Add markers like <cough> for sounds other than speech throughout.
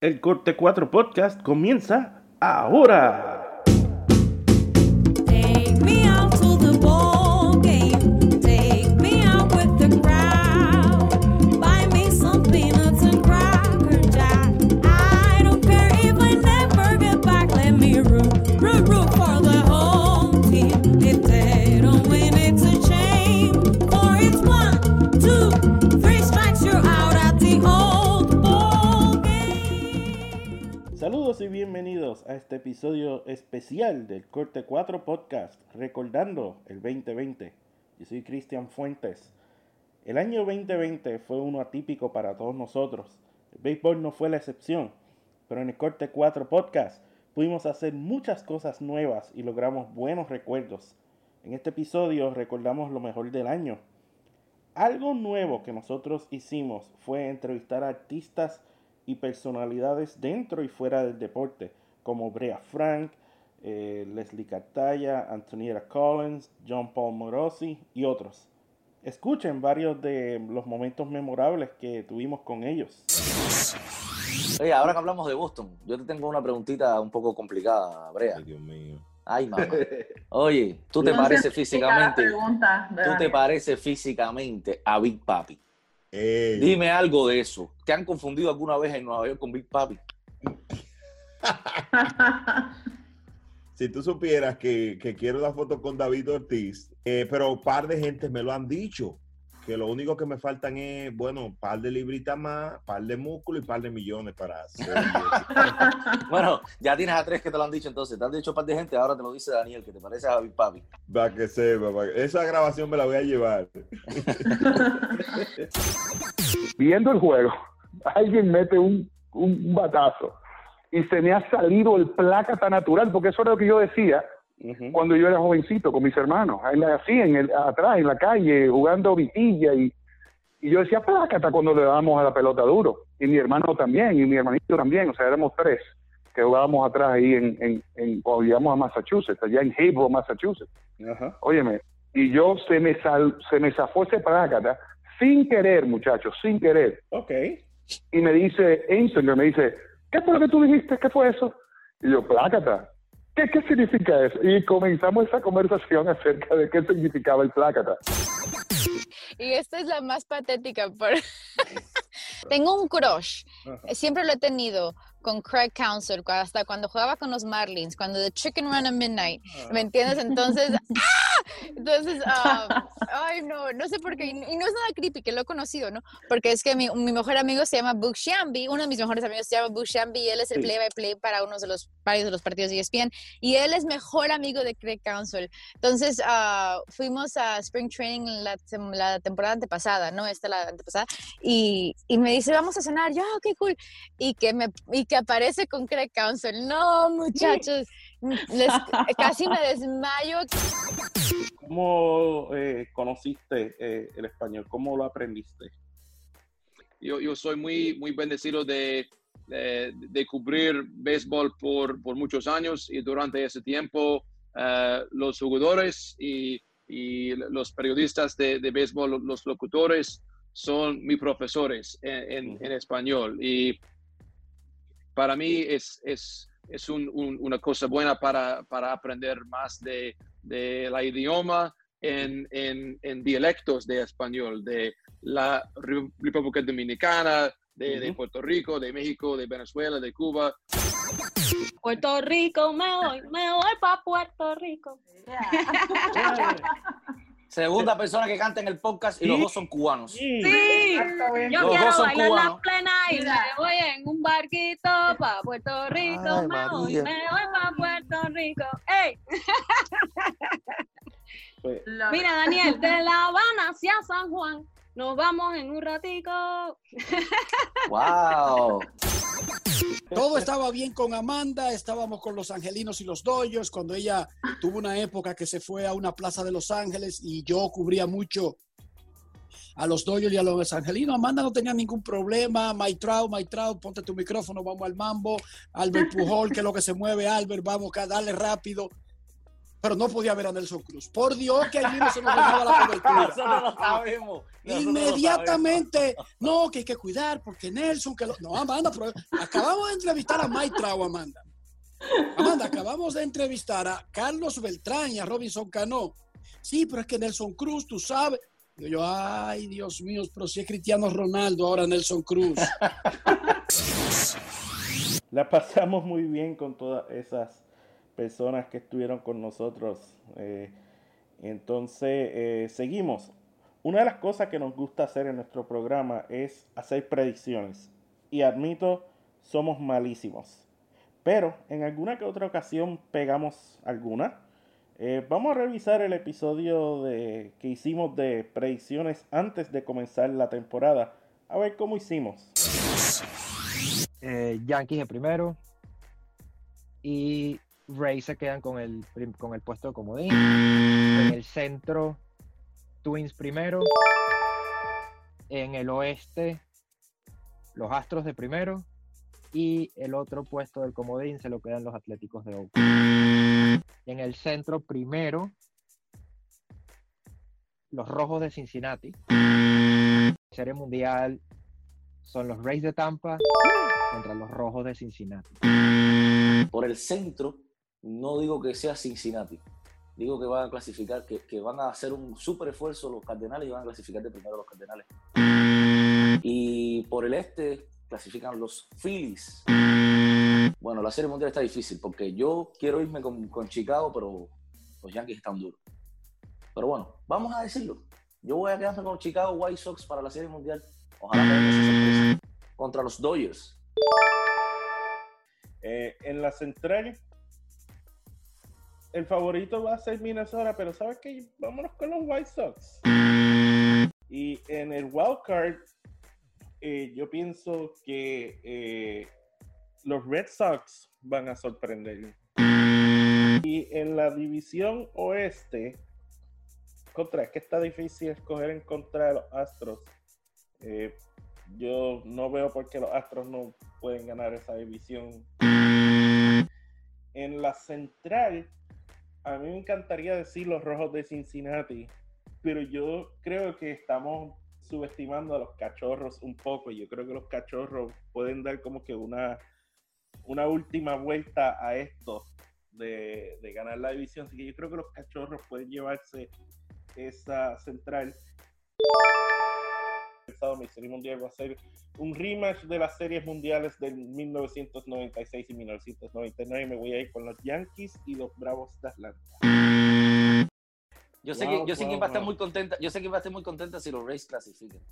El Corte 4 Podcast comienza ahora. Saludos y bienvenidos a este episodio especial del Corte 4 Podcast, recordando el 2020. Yo soy Cristian Fuentes. El año 2020 fue uno atípico para todos nosotros. El béisbol no fue la excepción, pero en el Corte 4 Podcast pudimos hacer muchas cosas nuevas y logramos buenos recuerdos. En este episodio recordamos lo mejor del año. Algo nuevo que nosotros hicimos fue entrevistar a artistas y personalidades dentro y fuera del deporte, como Brea Frank, eh, Leslie Cartaya, Antonieta Collins, John Paul Morosi y otros. Escuchen varios de los momentos memorables que tuvimos con ellos. Oye, ahora que hablamos de Boston, yo te tengo una preguntita un poco complicada, Brea. Ay, Dios mío. Ay, mamá. <laughs> Oye, ¿tú te No pareces físicamente? pregunta, ¿Tú te pareces físicamente a Big Papi? Ey, Dime algo de eso. ¿Te han confundido alguna vez en Nueva York con Big Papi? <laughs> si tú supieras que, que quiero la foto con David Ortiz, eh, pero un par de gente me lo han dicho, que lo único que me faltan es, bueno, un par de libritas más, par de músculo y par de millones para hacer. <laughs> Bueno, ya tienes a tres que te lo han dicho entonces. Te han dicho un par de gente, ahora te lo dice Daniel, que te pareces a Big Papi. para que sepa, para que- esa grabación me la voy a llevar. <laughs> viendo el juego, alguien mete un, un batazo y se me ha salido el plácata natural, porque eso era lo que yo decía Cuando yo era jovencito con mis hermanos, en la- así, en el, atrás, en la calle, jugando vitilla y, y yo decía plácata cuando le dábamos a la pelota duro. Y mi hermano también, y mi hermanito también, o sea, éramos tres que jugábamos atrás ahí en, en, en cuando llegamos a Massachusetts, allá en Haverhill, Massachusetts. Óyeme, y yo se me sal, se me zafó ese plácata sin querer, muchachos, sin querer. Ok. Y me dice, Instagram, me dice, ¿qué fue lo que tú dijiste? ¿Qué fue eso? Y yo, plácata. ¿Qué, ¿Qué significa eso? Y comenzamos esa conversación acerca de qué significaba el plácata. Y esta es la más patética. Por... <laughs> Tengo un crush. Siempre lo he tenido con Craig Counsell, cu- hasta cuando jugaba con los Marlins, cuando The Chicken Run at Midnight. ¿Me entiendes? Entonces, ¡ah! <laughs> Entonces, <laughs> ah, ay, no, no sé por qué. Y no es nada creepy, que lo he conocido, ¿no? Porque es que mi, mi mejor amigo se llama Book Shambi, uno de mis mejores amigos se llama Book Shambi, y él es el Sí. play-by-play para uno de los, varios de los partidos de ESPN, y él es mejor amigo de Craig Counsell. Entonces, ah, fuimos a Spring Training la, tem- la temporada antepasada, ¿no? Esta la antepasada, y, y me dice, vamos a cenar. Yo, "Ah, qué cool. Y que, me, y que aparece con Craig Counsell. No, muchachos, les- <laughs> casi me desmayo. ¿Cómo eh, conociste eh, el español? ¿Cómo lo aprendiste? yo, yo soy muy, muy bendecido de, de, de cubrir béisbol por, por muchos años y durante ese tiempo eh, los jugadores y, y los periodistas de, de béisbol, los locutores, son mis profesores en, en- en español. Y para mí es, es, es un- un- una cosa buena para, para aprender más de, de la idioma en, en, en dialectos de español, de la Re- República Dominicana, de, de. Puerto Rico, de México, de Venezuela, de Cuba. Puerto Rico, me voy, me voy para Puerto Rico. <laughs> Segunda persona que canta en el podcast y los dos son cubanos. Sí. Yo Los quiero dos son bailar la plena y me voy en un barquito para Puerto Rico, Ay, me voy, María. me voy para Puerto Rico. ¡Ey! <laughs> Pues, Mira, Daniel, de <laughs> La Habana hacia San Juan, nos vamos en un ratico. ¡Wow! Todo estaba bien con Amanda, estábamos con los angelinos y los Dodgers cuando ella tuvo una época que se fue a una plaza de Los Ángeles y yo cubría mucho a los Dodgers y a los angelinos. Amanda no tenía ningún problema. Mike Trout, ponte tu micrófono, vamos al mambo. Albert Pujol, que es lo que se mueve, Albert, vamos acá, dale rápido. Pero no podía ver a Nelson Cruz. Por Dios que ahí mismo se nos dejaba la cobertura. <laughs> Nosotros lo sabemos. Inmediatamente, no, que hay que cuidar, porque Nelson, que lo... No, Amanda, pero acabamos de entrevistar a Mike Trau, Amanda. Amanda, acabamos de entrevistar a Carlos Beltrán y a Robinson Cano. Sí, pero es que Nelson Cruz, tú sabes. Yo, ay, Dios mío, pero si es Cristiano Ronaldo, ahora Nelson Cruz. <laughs> La pasamos muy bien con todas esas personas que estuvieron con nosotros. Eh, entonces, eh, seguimos. Una de las cosas que nos gusta hacer en nuestro programa es hacer predicciones. Y admito, somos malísimos. Pero en alguna que otra ocasión pegamos alguna. Eh, vamos a revisar el episodio de, que hicimos de predicciones antes de comenzar la temporada. A ver cómo hicimos. eh, Yankees primero y Rays se quedan con el, con el puesto de comodín. En el centro, Twins primero. En el oeste, los Astros de primero. Y el otro puesto del comodín se lo quedan los Atléticos de Oakland. En el centro primero, los Rojos de Cincinnati. Serie Mundial son los Rays de Tampa contra los Rojos de Cincinnati. Por el centro, no digo que sea Cincinnati. Digo que van a clasificar, que, van a hacer un súper esfuerzo los Cardenales y van a clasificar de primero los Cardenales. Y por el este clasifican los Phillies. Bueno, la serie mundial está difícil porque yo quiero irme con, Chicago, pero los Yankees están duros. Pero bueno, vamos a decirlo. Yo voy a quedarme con Chicago White Sox para la serie mundial. Ojalá me sorpresa. Contra los Dodgers. Eh, en la central, el favorito va a ser Minnesota, pero ¿sabes qué? Vámonos con los White Sox. Y en el wild card, eh, yo pienso que eh, los Red Sox van a sorprender. Y en la división oeste, contra, es que está difícil escoger en contra de los Astros. Eh, yo no veo por qué los Astros no pueden ganar esa división. En la central, a mí me encantaría decir los Rojos de Cincinnati, pero yo creo que estamos subestimando a los cachorros un poco. Yo creo que los cachorros pueden dar como que una, una última vuelta a esto de, de ganar la división. Así que yo creo que los cachorros pueden llevarse esa central. Pensado, Mi serie mundial va a ser un rematch de las series mundiales del 1996 y 1999. Me voy a ir con los Yankees y los Bravos de Atlanta. Yo sé, Wow, que, yo sé wow, que va a estar wow. muy contenta. Yo sé que va a estar muy contenta si los Rays clasifiquen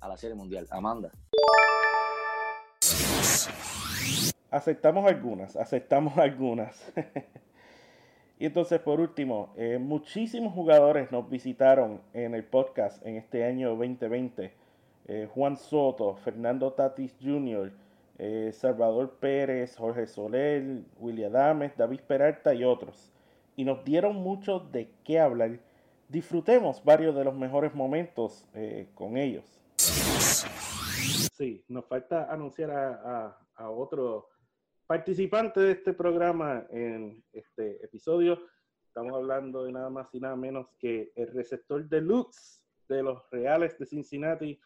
a la Serie Mundial. Amanda. Aceptamos algunas, aceptamos algunas. <laughs> y entonces, por último, eh, muchísimos jugadores nos visitaron en el podcast en este año 2020. Eh, Juan Soto, Fernando Tatis Jr., eh, Salvador Pérez, Jorge Soler, William Adames, David Peralta y otros. Y nos dieron mucho de qué hablar. Disfrutemos varios de los mejores momentos con ellos. Sí, nos falta anunciar a- a otro participante de este programa en este episodio. Estamos hablando de nada más y nada menos que el receptor deluxe de los Reales de Cincinnati.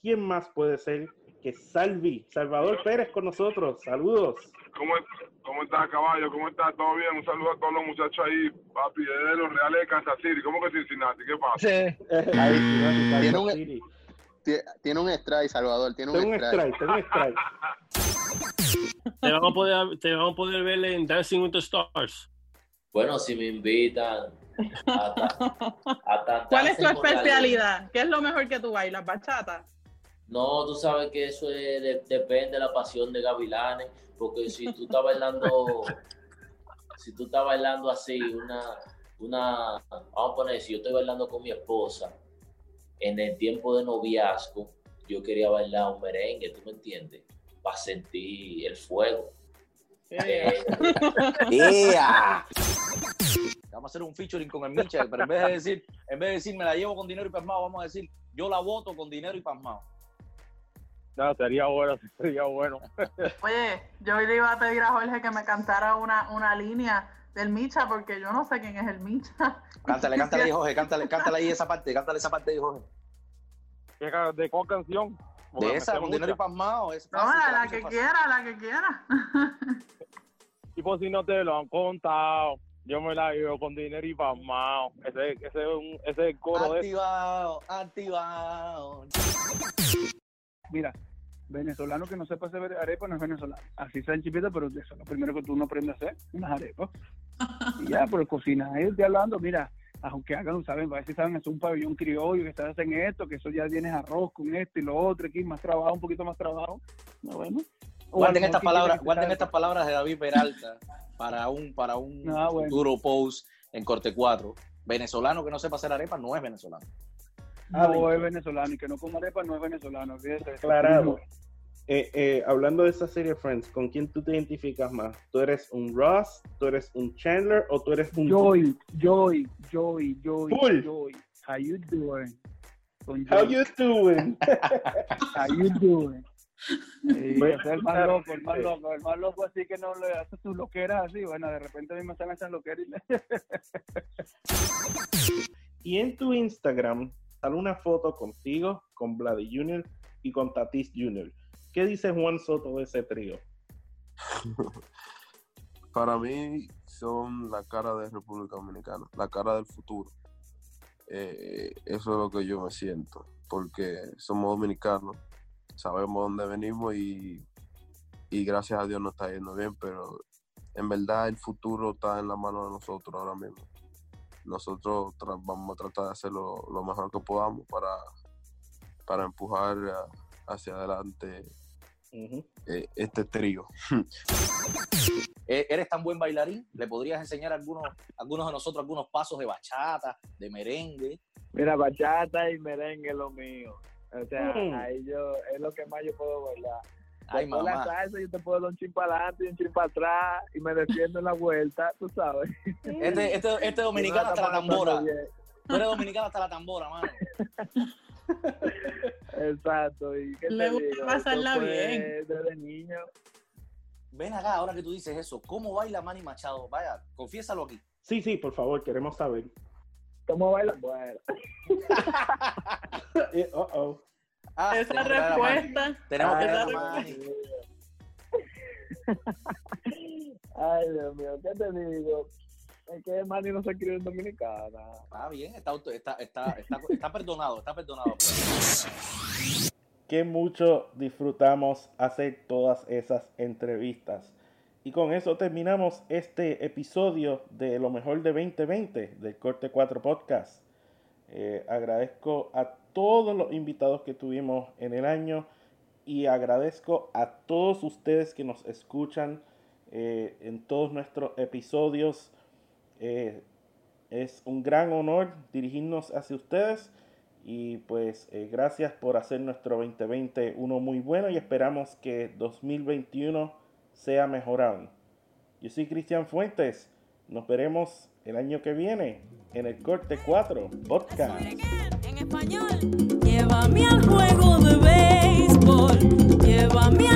¿Quién más puede ser que Salvi? Salvador Pérez con nosotros. Saludos. ¿Cómo, ¿Cómo estás, caballo? ¿Cómo estás? ¿Todo bien? Un saludo a todos los muchachos ahí, papi, de los Reales de Kansas City. ¿Cómo que Cincinnati? ¿Qué pasa? <laughs> Ahí, tiene un- Tie- Tiene un strike, Salvador, tiene un un strike. strike, tengo un strike. <laughs> Te van a poder, te van a poder ver en Dancing with the Stars. Bueno, si me invitan a, ta- a ta- <laughs> ¿Cuál es tu la especialidad? ¿Qué es lo mejor que tú bailas? ¿Bachata? No, tú sabes que eso es de- depende de la pasión de Gavilanes, porque si tú estás bailando, <laughs> si tú estás bailando así, una, una, vamos a poner, si yo estoy bailando con mi esposa, en el tiempo de noviazgo, yo quería bailar un merengue, ¿tú me entiendes? Para sentir el fuego. Eh, <laughs> ¡Ea! Vamos a hacer un featuring con el Michel, pero en vez de decir, en vez de decir me la llevo con dinero y pasmado, vamos a decir yo la voto con dinero y pasmado. No, sería bueno, sería bueno. <laughs> Oye, yo le iba a pedir a Jorge que me cantara una, una línea del Micha, porque yo no sé quién es el Micha. Cántale, cántale ahí, <laughs> Jorge, cántale, cántale ahí esa parte, cántale esa parte ahí, Jorge. ¿De cuál canción? Porque De esa, con dinero y pasmado. Es No, la, la que fácil. quiera, la que quiera. <laughs> Y por si no te lo han contado, yo me la vivo con dinero y pasmado. Ese, ese, ese es el coro de... Activado, activado. Mira, venezolano que no sepa hacer arepa no es venezolano. Así sea en chipeta, pero eso es lo primero que tú no aprendes a hacer, unas arepas. <laughs> Y ya, pero cocinar, yo estoy hablando, mira, aunque hagan, saben, a veces saben hacer un pabellón criollo, que ustedes hacen esto, que eso ya tienes arroz con esto y lo otro, aquí más trabajo, un poquito más trabajo. No, bueno. Guarden estas palabras, guarden estas palabras de David Peralta para un, para un <laughs> Ah, bueno. futuro post en Corte 4. Venezolano que no sepa hacer arepa no es venezolano. No es venezolano y que no coma arepa no es venezolano. fíjate. Aclarado. Eh, eh, hablando de esa serie Friends, ¿con quién tú te identificas más? ¿Tú eres un Ross, tú eres un Chandler o tú eres un Joy, Joy, Joy, Joy, Full. Joy. How you doing? Con How you doing? <laughs> <laughs> How you doing? Sí, Bueno, ese es el más loco, el más loco, el más loco así que no le hace sus loqueras así, bueno, de repente a mí me salen esas loqueras y le- <laughs> Y en tu Instagram sale una foto contigo, con Vladi Jr. y con Tatis Jr. ¿Qué dice Juan Soto de ese trío? <laughs> Para mí son la cara de República Dominicana, la cara del futuro. Eh, eso es lo que yo me siento, porque somos dominicanos, sabemos dónde venimos y, y gracias a Dios nos está yendo bien, pero en verdad el futuro está en la mano de nosotros ahora mismo. Nosotros vamos a tratar de hacer lo, lo mejor que podamos para, para empujar a- hacia adelante eh, este trío. Eh, ¿Eres tan buen bailarín? ¿Le podrías enseñar a algunos, algunos de nosotros algunos pasos de bachata, de merengue? Mira, bachata y merengue es lo mío. O sea, Mm. ahí yo, es lo que más yo puedo bailar. Ay, Después la mamá. salsa yo te puedo dar un chin para adelante y un chin para atrás y me defiendo en la vuelta, tú sabes. Este, este, este <laughs> dominicano hasta la tambora. Tú eres dominicano hasta la tambora, mano. <laughs> <laughs> Exacto. ¿Y qué Le gusta pasarla bien. Desde niño. Ven acá, ahora que tú dices eso, ¿cómo baila Manny Machado? Vaya, confiésalo aquí. Sí, sí, por favor, queremos saber. ¿Cómo baila? Bueno. <laughs> Eh, uh oh. Ah, Esa respuesta. Tenemos que esa traer a respuesta. Manny. Ay, Dios mío, ¿qué te digo? Es que Manny no se en Dominicana. Está bien, está, auto- está, está, está, está perdonado, está perdonado. que mucho disfrutamos hacer todas esas entrevistas. Y con eso terminamos este episodio de lo mejor de 2020 del Corte 4 Podcast. Eh, agradezco a todos los invitados que tuvimos en el año y agradezco a todos ustedes que nos escuchan eh, en todos nuestros episodios. Eh, es un gran honor dirigirnos hacia ustedes y pues eh, gracias por hacer nuestro 2020 uno muy bueno y esperamos que 2021 sea mejor aún. Yo soy Cristian Fuentes. Nos veremos el año que viene en el Corte 4 Podcast. en español. Llévame al juego de béisbol, llévame